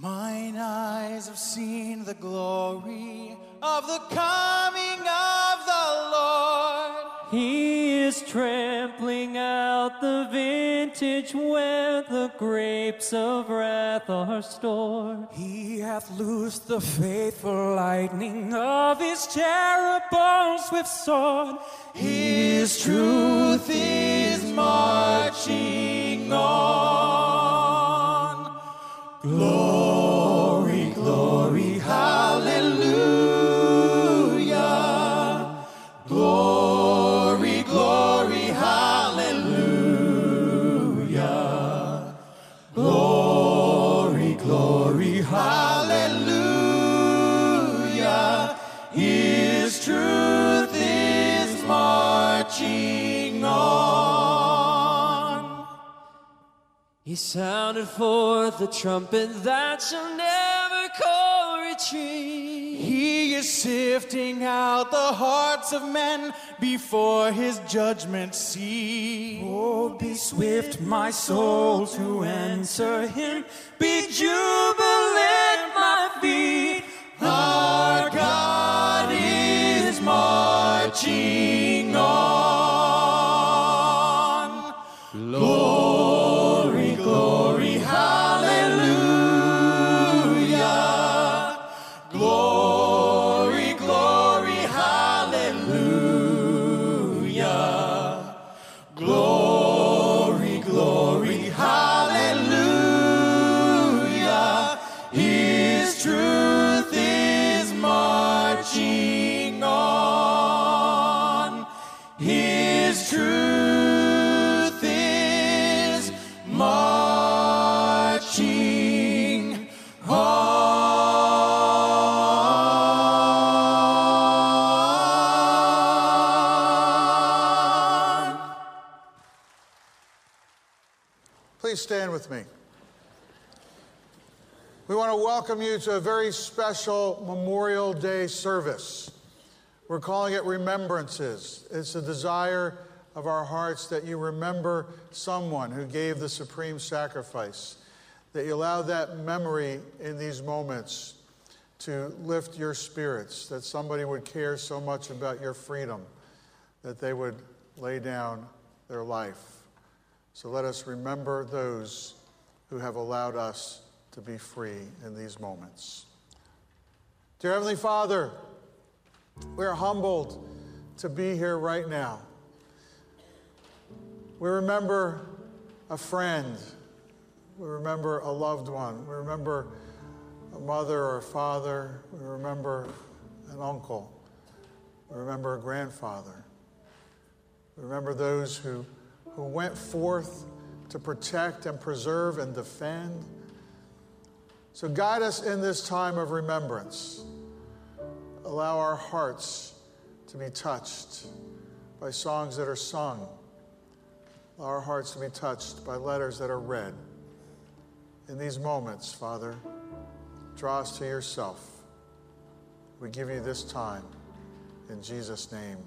Mine eyes have seen the glory of the coming of the Lord. He is trampling out the vintage where the grapes of wrath are stored. He hath loosed the faithful lightning of his terrible swift sword. His truth is marching on. Glory, sounded forth the trumpet that shall never call retreat. He is sifting out the hearts of men before his judgment seat. Oh, be swift, my soul, to answer him. Be jubilant, welcome you to a very special Memorial Day service. We're calling it Remembrances. It's a desire of our hearts that you remember someone who gave the supreme sacrifice, that you allow that memory in these moments to lift your spirits, that somebody would care so much about your freedom that they would lay down their life. So let us remember those who have allowed us to be free in these moments. Dear Heavenly Father, we are humbled to be here right now. We remember a friend, we remember a loved one, we remember a mother or a father, we remember an uncle, we remember a grandfather. We remember those who, who went forth to protect and preserve and defend. So guide us in this time of remembrance. Allow our hearts to be touched by songs that are sung. Allow our hearts to be touched by letters that are read. In these moments, Father, draw us to yourself. We give you this time. In Jesus' name,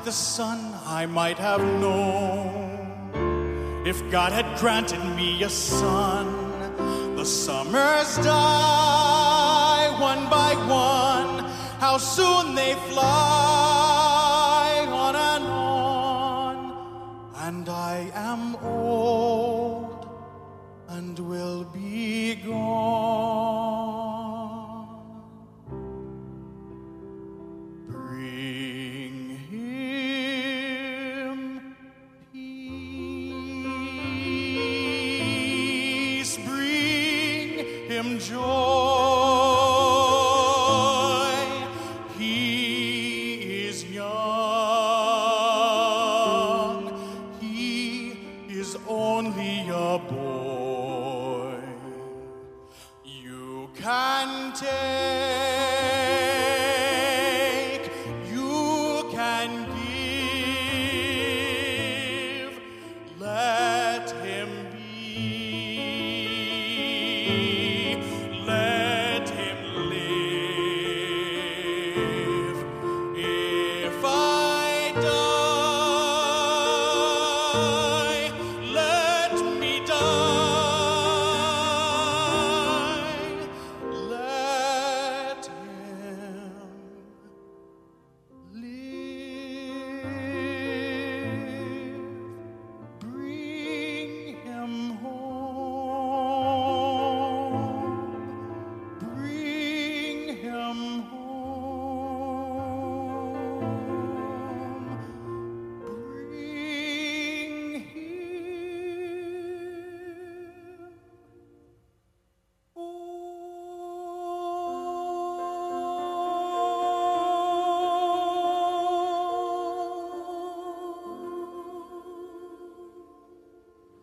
like the sun I might have known If God had granted me a son, the summers die one by one. How soon they fly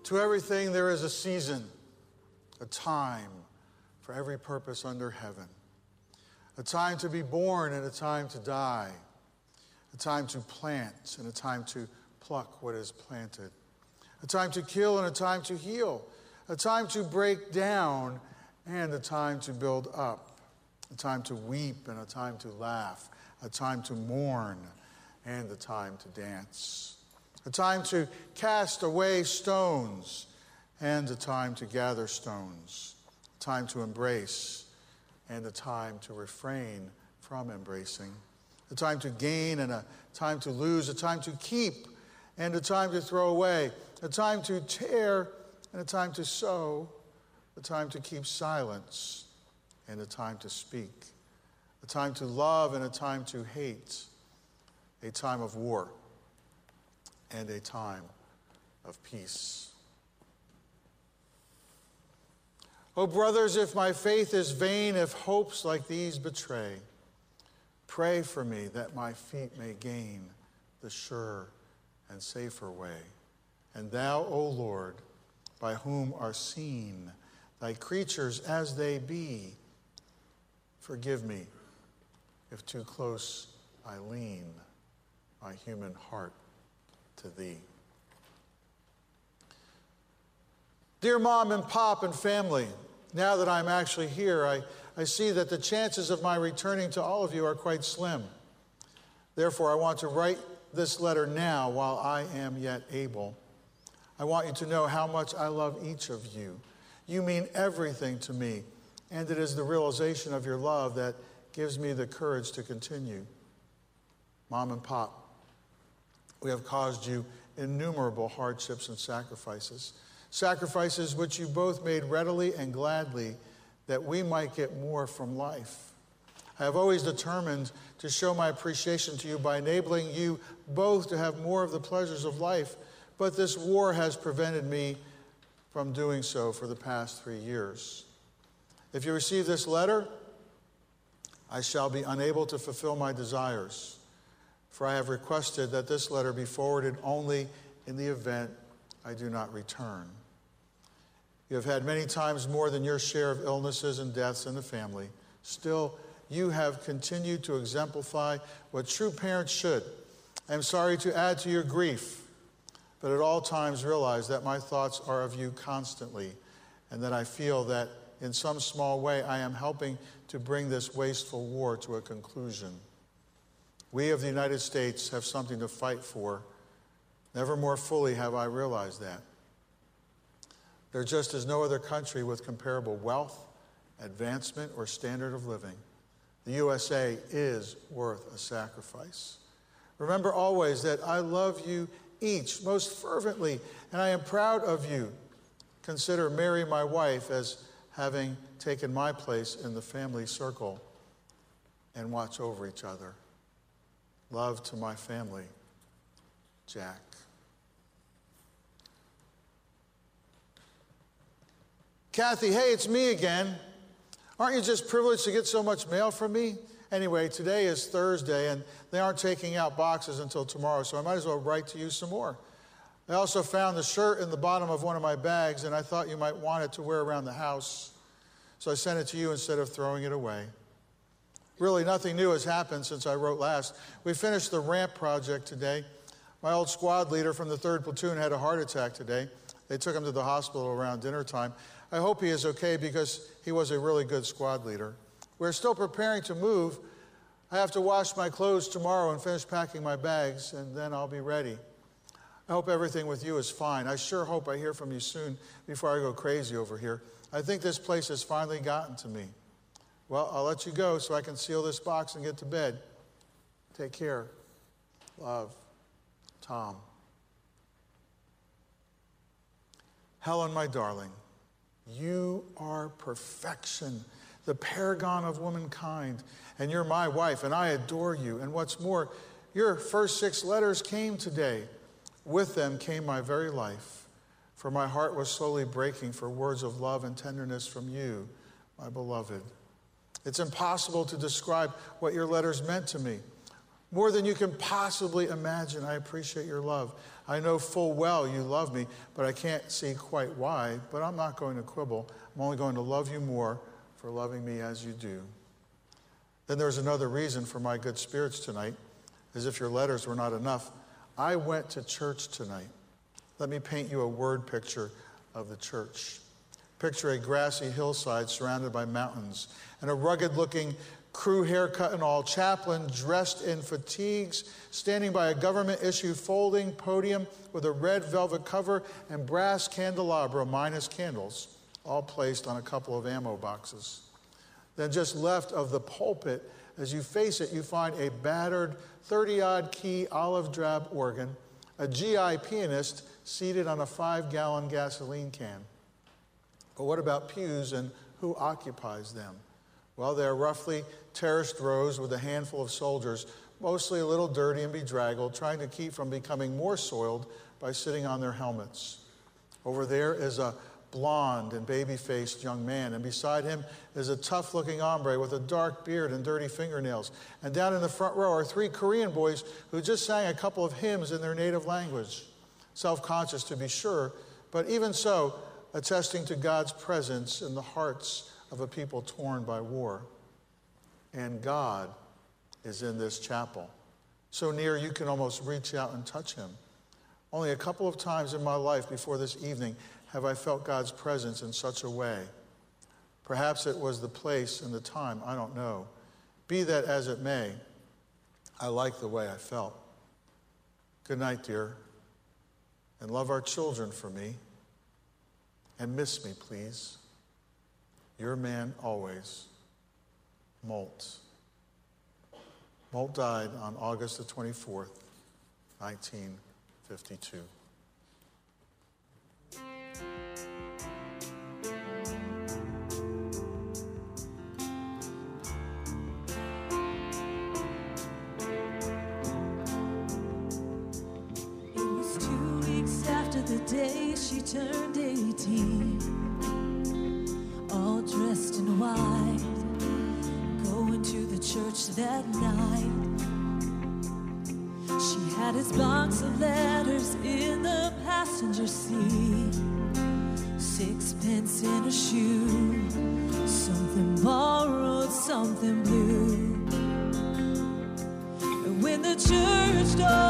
To everything there is a season, a time for every purpose under heaven. A time to be born and a time to die. A time to plant and a time to pluck what is planted. A time to kill and a time to heal. A time to break down and a time to build up. A time to weep and a time to laugh. A time to mourn and a time to dance a time to cast away stones, and a time to gather stones, a time to embrace, and a time to refrain from embracing, a time to gain, and a time to lose, a time to keep, and a time to throw away, a time to tear, and a time to sew, a time to keep silence, and a time to speak, a time to love, and a time to hate, a time of war and a time of peace. Oh, brothers, if my faith is vain, if hopes like these betray, pray for me that my feet may gain the sure and safer way. And thou, O Lord, by whom are seen thy creatures as they be, forgive me if too close I lean my human heart to thee. Dear mom and pop and family, now that I'm actually here, I, I see that the chances of my returning to all of you are quite slim. Therefore, I want to write this letter now while I am yet able. I want you to know how much I love each of you. You mean everything to me, and it is the realization of your love that gives me the courage to continue. Mom and pop, we have caused you innumerable hardships and sacrifices, sacrifices which you both made readily and gladly that we might get more from life. I have always determined to show my appreciation to you by enabling you both to have more of the pleasures of life, but this war has prevented me from doing so for the past three years. If you receive this letter, I shall be unable to fulfill my desires, for I have requested that this letter be forwarded only in the event I do not return. You have had many times more than your share of illnesses and deaths in the family. Still, you have continued to exemplify what true parents should. I am sorry to add to your grief, but at all times realize that my thoughts are of you constantly, and that I feel that in some small way I am helping to bring this wasteful war to a conclusion. We of the United States have something to fight for. Never more fully have I realized that. There just is no other country with comparable wealth, advancement, or standard of living. The USA is worth a sacrifice. Remember always that I love you each most fervently, and I am proud of you. Consider Mary, my wife, as having taken my place in the family circle and watch over each other. Love to my family, Jack. Kathy, hey, it's me again. Aren't you just privileged to get so much mail from me? Anyway, today is Thursday, and they aren't taking out boxes until tomorrow, so I might as well write to you some more. I also found the shirt in the bottom of one of my bags, and I thought you might want it to wear around the house. So I sent it to you instead of throwing it away. Really, nothing new has happened since I wrote last. We finished the ramp project today. My old squad leader from the 3rd Platoon had a heart attack today. They took him to the hospital around dinner time. I hope he is okay because he was a really good squad leader. We're still preparing to move. I have to wash my clothes tomorrow and finish packing my bags, and then I'll be ready. I hope everything with you is fine. I sure hope I hear from you soon before I go crazy over here. I think this place has finally gotten to me. Well, I'll let you go so I can seal this box and get to bed. Take care. Love, Tom. Helen, my darling, you are perfection, the paragon of womankind, and you're my wife, and I adore you. And what's more, your first six letters came today. With them came my very life, for my heart was slowly breaking for words of love and tenderness from you, my beloved. It's impossible to describe what your letters meant to me. More than you can possibly imagine, I appreciate your love. I know full well you love me, but I can't see quite why. But I'm not going to quibble. I'm only going to love you more for loving me as you do. Then there's another reason for my good spirits tonight, as if your letters were not enough. I went to church tonight. Let me paint you a word picture of the church. Picture a grassy hillside surrounded by mountains and a rugged looking crew haircut and all, chaplain dressed in fatigues, standing by a government issue folding podium with a red velvet cover and brass candelabra minus candles, all placed on a couple of ammo boxes. Then, just left of the pulpit, as you face it, you find a battered 30 odd key olive drab organ, a GI pianist seated on a five gallon gasoline can. But what about pews and who occupies them? Well, they are roughly terraced rows with a handful of soldiers, mostly a little dirty and bedraggled, trying to keep from becoming more soiled by sitting on their helmets. Over there is a blond and baby faced young man, and beside him is a tough looking hombre with a dark beard and dirty fingernails. And down in the front row are three Korean boys who just sang a couple of hymns in their native language. Self conscious, to be sure, but even so, attesting to God's presence in the hearts of a people torn by war. And God is in this chapel. So near you can almost reach out and touch him. Only a couple of times in my life before this evening have I felt God's presence in such a way. Perhaps it was the place and the time, I don't know. Be that as it may, I like the way I felt. Good night, dear, and love our children for me. And miss me, please. Your man always, Molt. Molt died on August the 24th, 1952. The day she turned 18. All dressed in white, going to the church that night. She had his box of letters in the passenger seat. Sixpence in a shoe, something borrowed, something blue. And when the church doors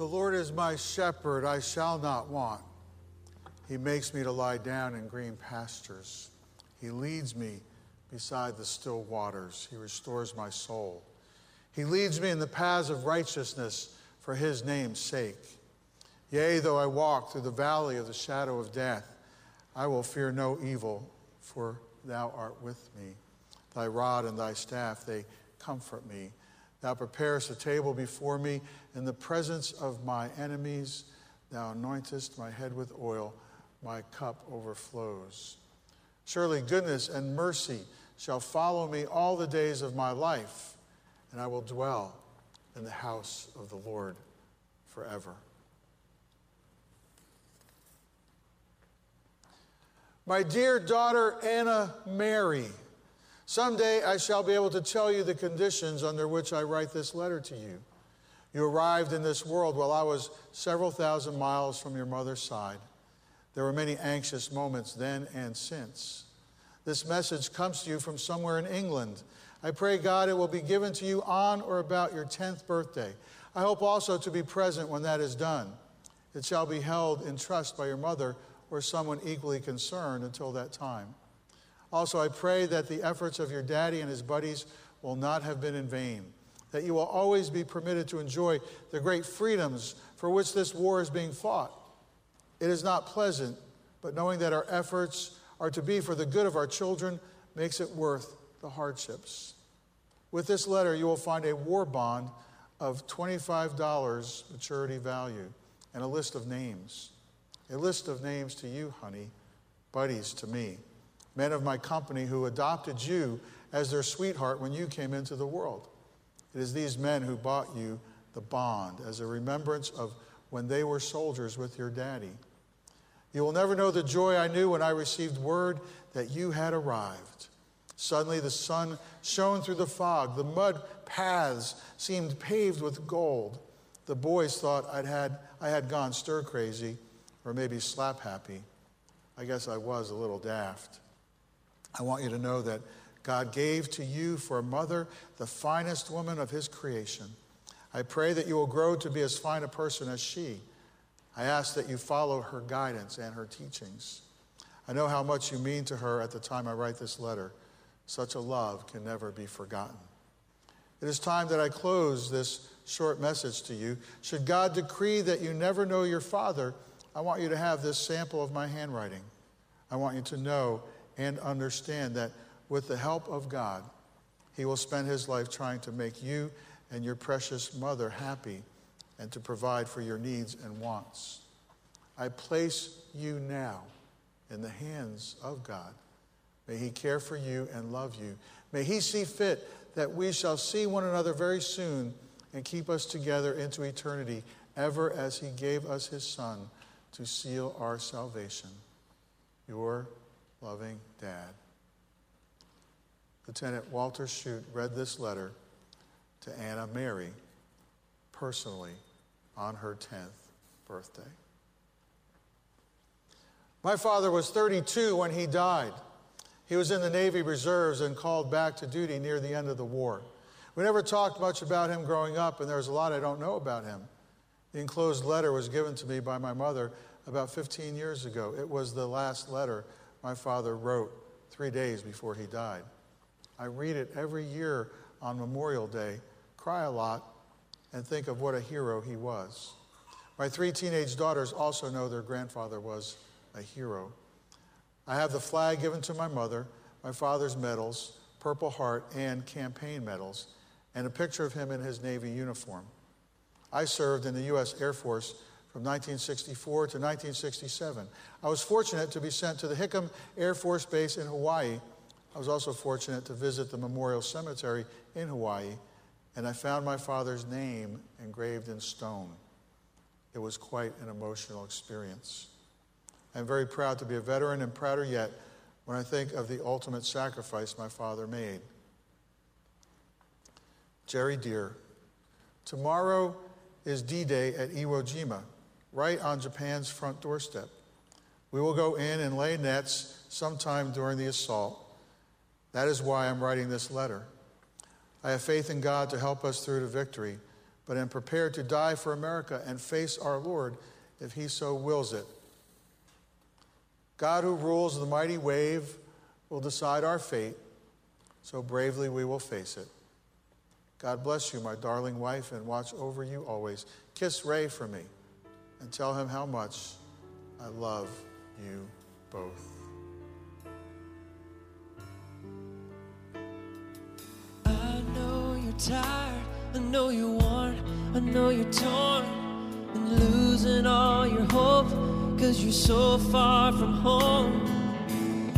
The Lord is my shepherd, I shall not want. He makes me to lie down in green pastures. He leads me beside the still waters. He restores my soul. He leads me in the paths of righteousness for his name's sake. Yea, though I walk through the valley of the shadow of death, I will fear no evil, for thou art with me. Thy rod and thy staff, they comfort me. Thou preparest a table before me in the presence of my enemies. Thou anointest my head with oil, my cup overflows. Surely goodness and mercy shall follow me all the days of my life, and I will dwell in the house of the Lord forever. My dear daughter Anna Mary, someday I shall be able to tell you the conditions under which I write this letter to you. You arrived in this world while I was several thousand miles from your mother's side. There were many anxious moments then and since. This message comes to you from somewhere in England. I pray God it will be given to you on or about your 10th birthday. I hope also to be present when that is done. It shall be held in trust by your mother or someone equally concerned until that time. Also, I pray that the efforts of your daddy and his buddies will not have been in vain, that you will always be permitted to enjoy the great freedoms for which this war is being fought. It is not pleasant, but knowing that our efforts are to be for the good of our children makes it worth the hardships. With this letter, you will find a war bond of $25 maturity value and a list of names. A list of names to you, honey, buddies to me, men of my company who adopted you as their sweetheart when you came into the world. It is these men who bought you the bond as a remembrance of when they were soldiers with your daddy. You will never know the joy I knew when I received word that you had arrived. Suddenly the sun shone through the fog. The mud paths seemed paved with gold. The boys thought I'd had, I had gone stir crazy or maybe slap happy. I guess I was a little daft. I want you to know that God gave to you for a mother the finest woman of his creation. I pray that you will grow to be as fine a person as she. I ask that you follow her guidance and her teachings. I know how much you mean to her at the time I write this letter. Such a love can never be forgotten. It is time that I close this short message to you. Should God decree that you never know your Father, I want you to have this sample of my handwriting. I want you to know and understand that with the help of God, He will spend His life trying to make you and your precious mother happy and to provide for your needs and wants. I place you now in the hands of God. May He care for you and love you. May He see fit that we shall see one another very soon and keep us together into eternity, ever as He gave us His Son to seal our salvation. Your loving dad. Lieutenant Walter Shute read this letter to Anna Mary personally on her 10th birthday. My father was 32 when he died. He was in the Navy Reserves and called back to duty near the end of the war. We never talked much about him growing up, and there's a lot I don't know about him. The enclosed letter was given to me by my mother about 15 years ago. It was the last letter my father wrote three days before he died. I read it every year on Memorial Day, cry a lot, and think of what a hero he was. My three teenage daughters also know their grandfather was a hero. I have the flag given to my mother, my father's medals, Purple Heart, and campaign medals, and a picture of him in his Navy uniform. I served in the U.S. Air Force from 1964 to 1967. I was fortunate to be sent to the Hickam Air Force Base in Hawaii. I was also fortunate to visit the Memorial Cemetery in Hawaii, and I found my father's name engraved in stone. It was quite an emotional experience. I'm very proud to be a veteran and prouder yet when I think of the ultimate sacrifice my father made. Jerry Dear, tomorrow is D Day at Iwo Jima, right on Japan's front doorstep. We will go in and lay nets sometime during the assault. That is why I'm writing this letter. I have faith in God to help us through to victory, but am prepared to die for America and face our Lord if He so wills it. God, who rules the mighty wave, will decide our fate, so bravely we will face it. God bless you, my darling wife, and watch over you always. Kiss Ray for me and tell him how much I love you both. I know you're tired, I know you're worn, I know you're torn and losing all your hope cause you're so far from home.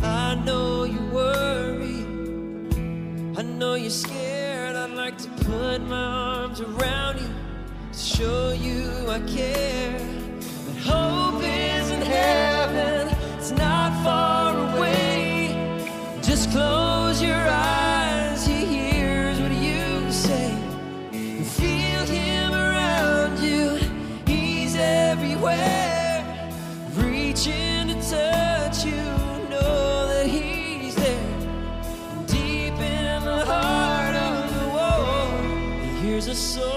I know you worry, I know you're scared. I'd like to put my arms around you to show you I care. But hope is in heaven, it's not far away. Just close your eyes, he hears what you say. And feel him around you, he's everywhere. Reaching to touch you, know that he's there. Deep in the heart of the world, he hears a soldier's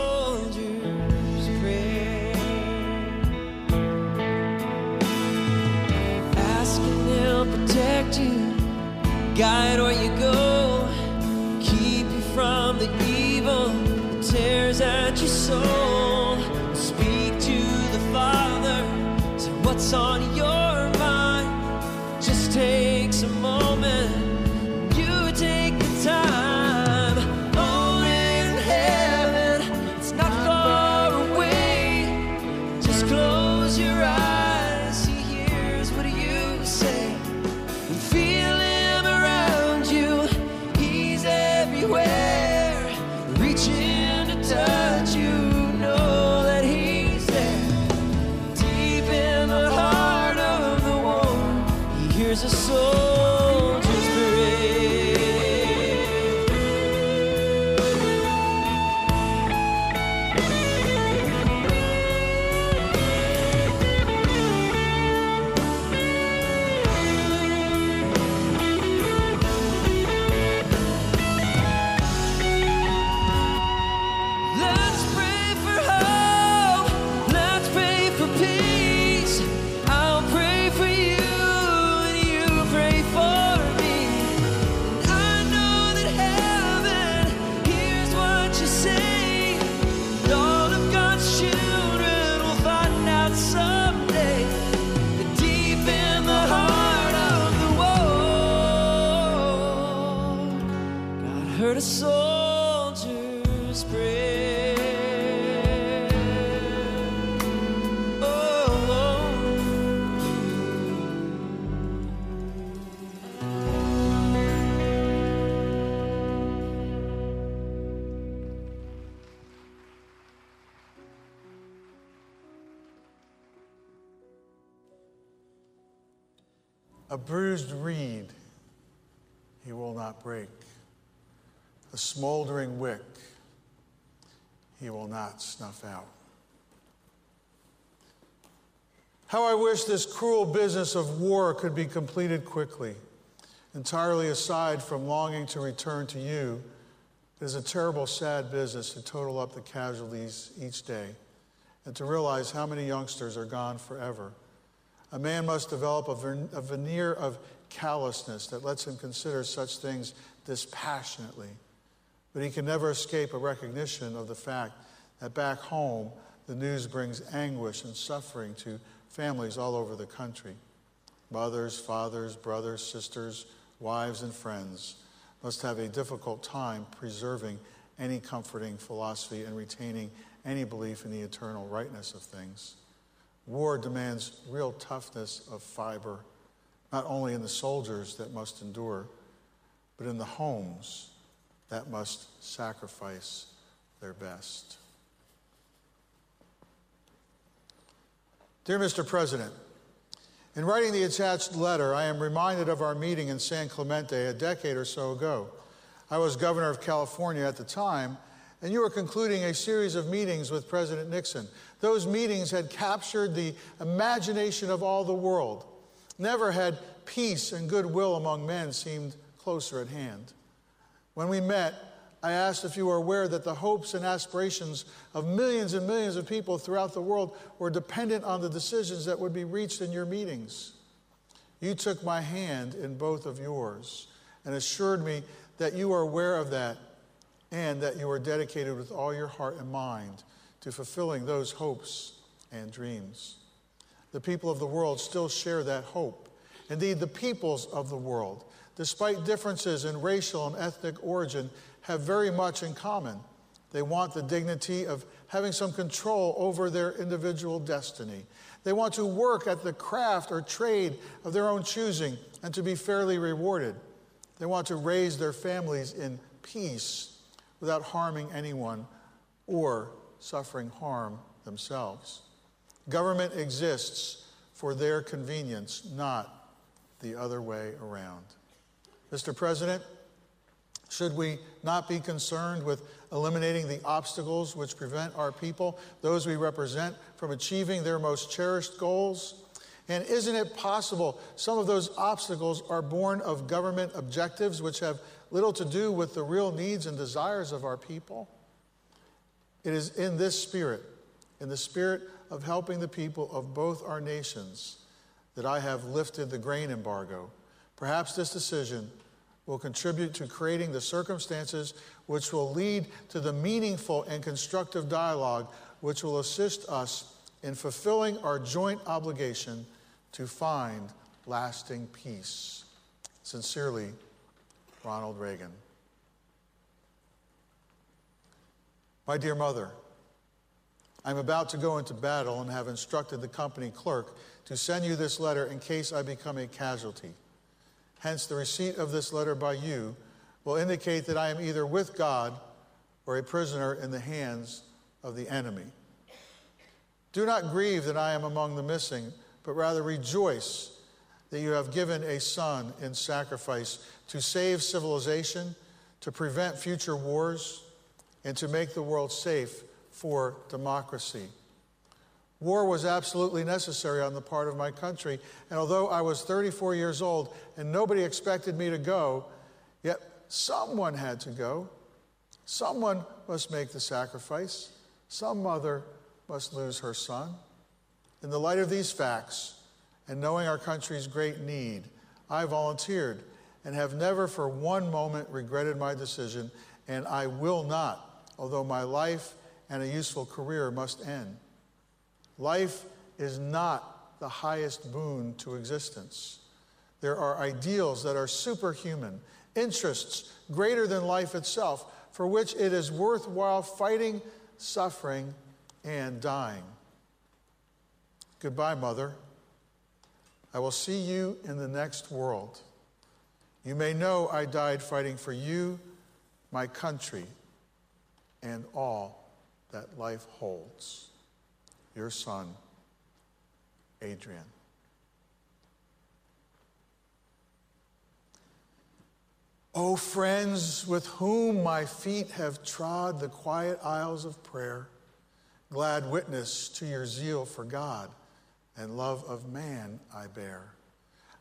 A smoldering wick he will not snuff out. How I wish this cruel business of war could be completed quickly. Entirely aside from longing to return to you, it is a terrible, sad business to total up the casualties each day and to realize how many youngsters are gone forever. A man must develop a, veneer of callousness that lets him consider such things dispassionately. But he can never escape a recognition of the fact that back home, the news brings anguish and suffering to families all over the country. Mothers, fathers, brothers, sisters, wives, and friends must have a difficult time preserving any comforting philosophy and retaining any belief in the eternal rightness of things. War demands real toughness of fiber, not only in the soldiers that must endure, but in the homes that must sacrifice their best. Dear Mr. President, in writing the attached letter, I am reminded of our meeting in San Clemente a decade or so ago. I was governor of California at the time, and you were concluding a series of meetings with President Nixon. Those meetings had captured the imagination of all the world. Never had peace and goodwill among men seemed closer at hand. When we met, I asked if you were aware that the hopes and aspirations of millions and millions of people throughout the world were dependent on the decisions that would be reached in your meetings. You took my hand in both of yours and assured me that you are aware of that and that you are dedicated with all your heart and mind to fulfilling those hopes and dreams. The people of the world still share that hope. Indeed, the peoples of the world, despite differences in racial and ethnic origin, have very much in common. They want the dignity of having some control over their individual destiny. They want to work at the craft or trade of their own choosing and to be fairly rewarded. They want to raise their families in peace without harming anyone or suffering harm themselves. Government exists for their convenience, not the other way around. Mr. President, should we not be concerned with eliminating the obstacles which prevent our people, those we represent, from achieving their most cherished goals? And isn't it possible some of those obstacles are born of government objectives which have little to do with the real needs and desires of our people? It is in this spirit, in the spirit of helping the people of both our nations, that I have lifted the grain embargo. Perhaps this decision will contribute to creating the circumstances which will lead to the meaningful and constructive dialogue which will assist us in fulfilling our joint obligation to find lasting peace. Sincerely, Ronald Reagan. My dear mother, I'm about to go into battle and have instructed the company clerk to send you this letter in case I become a casualty. Hence, the receipt of this letter by you will indicate that I am either with God or a prisoner in the hands of the enemy. Do not grieve that I am among the missing, but rather rejoice that you have given a son in sacrifice to save civilization, to prevent future wars, and to make the world safe for democracy. War was absolutely necessary on the part of my country, and although I was 34 years old and nobody expected me to go, yet someone had to go. Someone must make the sacrifice. Some mother must lose her son. In the light of these facts, and knowing our country's great need, I volunteered and have never for one moment regretted my decision, and I will not, although my life and a useful career must end. Life is not the highest boon to existence. There are ideals that are superhuman interests greater than life itself, for which it is worthwhile fighting, suffering, and dying. Goodbye, Mother. I will see you in the next world. You may know I died fighting for you, my country, and all that life holds. Your son, Adrian. O oh, friends with whom my feet have trod the quiet aisles of prayer, glad witness to your zeal for God and love of man I bear.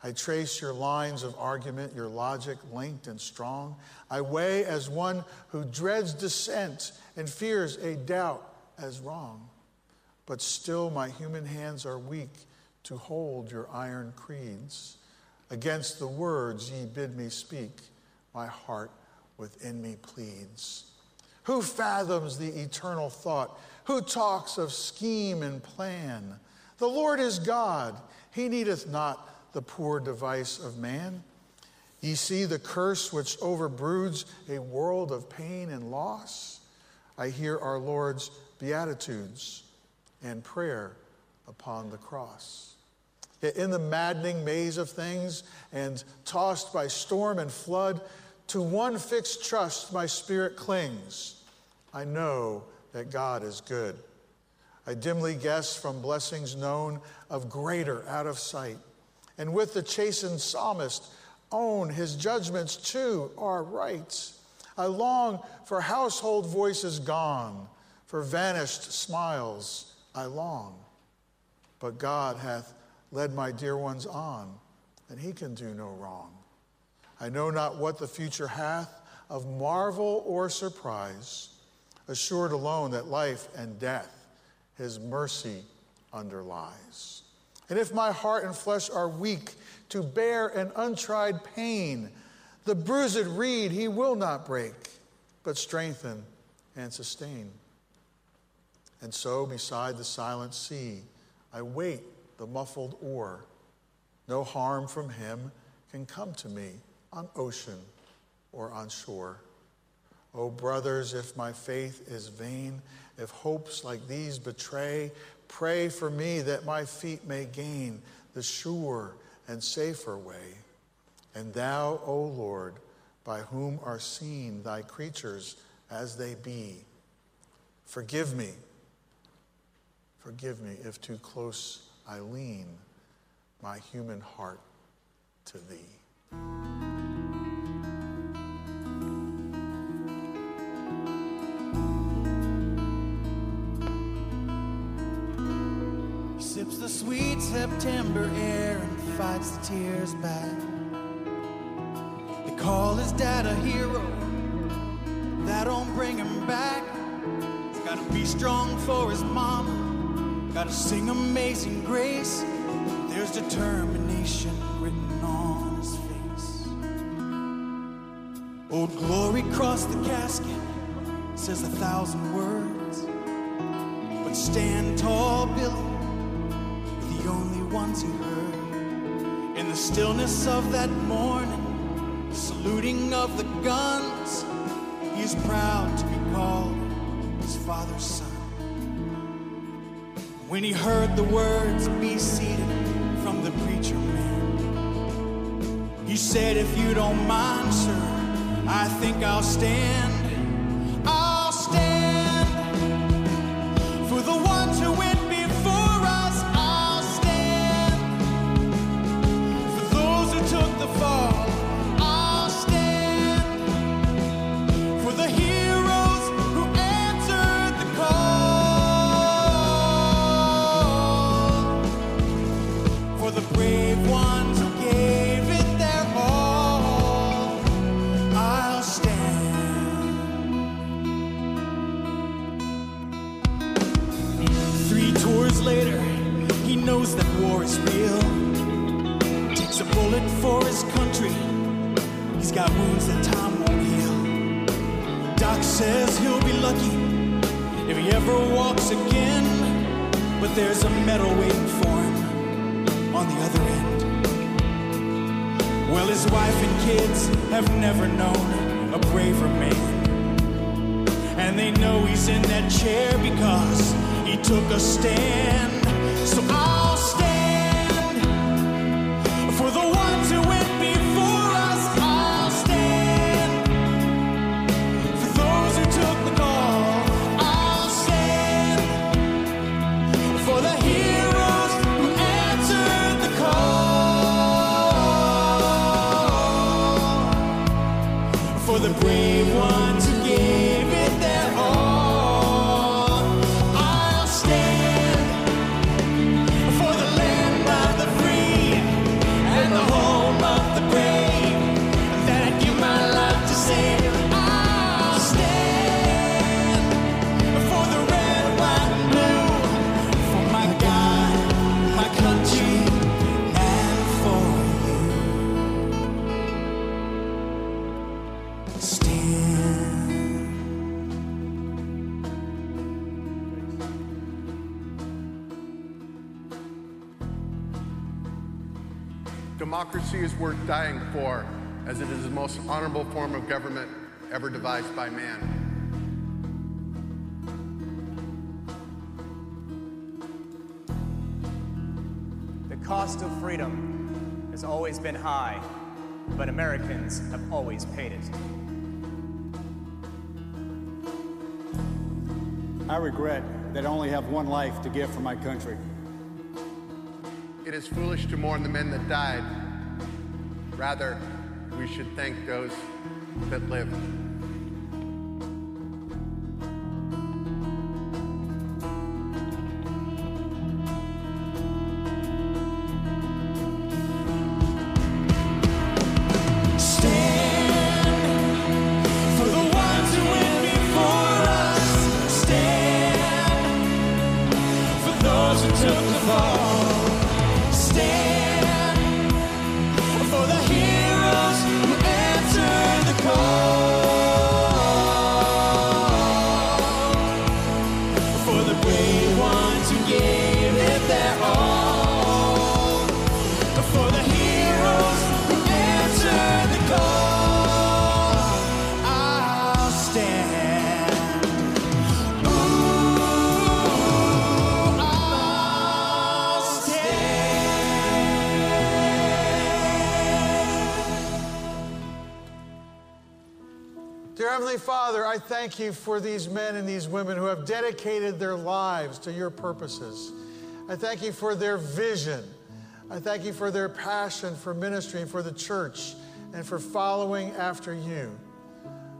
I trace your lines of argument, your logic linked and strong. I weigh as one who dreads dissent and fears a doubt as wrong. But still, my human hands are weak to hold your iron creeds. Against the words ye bid me speak, my heart within me pleads. Who fathoms the eternal thought? Who talks of scheme and plan? The Lord is God, he needeth not the poor device of man. Ye see the curse which overbroods a world of pain and loss. I hear our Lord's beatitudes and prayer upon the cross. In the maddening maze of things and tossed by storm and flood, to one fixed trust my spirit clings. I know that God is good. I dimly guess from blessings known of greater out of sight. And with the chastened psalmist, own his judgments too are right. I long for household voices gone, for vanished smiles I long. But God hath led my dear ones on, and he can do no wrong. I know not what the future hath of marvel or surprise, assured alone that life and death his mercy underlies. And if my heart and flesh are weak to bear an untried pain, the bruised reed he will not break, but strengthen and sustain. And so, beside the silent sea, I wait the muffled oar. No harm from him can come to me on ocean or on shore. Oh, brothers, if my faith is vain, if hopes like these betray, pray for me that my feet may gain the sure and safer way. And thou, O Lord, by whom are seen thy creatures as they be, forgive me. Forgive me if too close I lean my human heart to thee. sips the sweet September air and fights the tears back. They call his dad a hero, that don't bring him back. He's gotta be strong for his mama, gotta sing amazing grace. There's determination written on his face. Old glory crossed the casket, says a thousand words. But stand tall, Billy the only ones he heard. In the stillness of that morning, saluting of the guns, he is proud to be called his father's son. When he heard the words, be seated from the preacher man, he said, If you don't mind, sir, I think I'll stand. Kids have never known a braver man. And they know he's in that chair because he took a stand. So I'll stand for the ones who Democracy is worth dying for, as it is the most honorable form of government ever devised by man. The cost of freedom has always been high, but Americans have always paid it. I regret that I only have one life to give for my country. It is foolish to mourn the men that died. Rather, we should thank those that live. Father, I thank you for these men and these women who have dedicated their lives to your purposes. I thank you for their vision. I thank you for their passion for ministry and for the church and for following after you.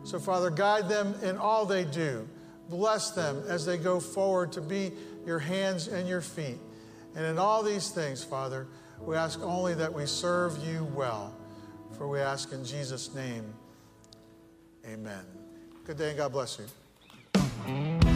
So, Father, guide them in all they do. Bless them as they go forward to be your hands and your feet. And in all these things, Father, we ask only that we serve you well. For we ask in Jesus' name. Amen. Good day and God bless you.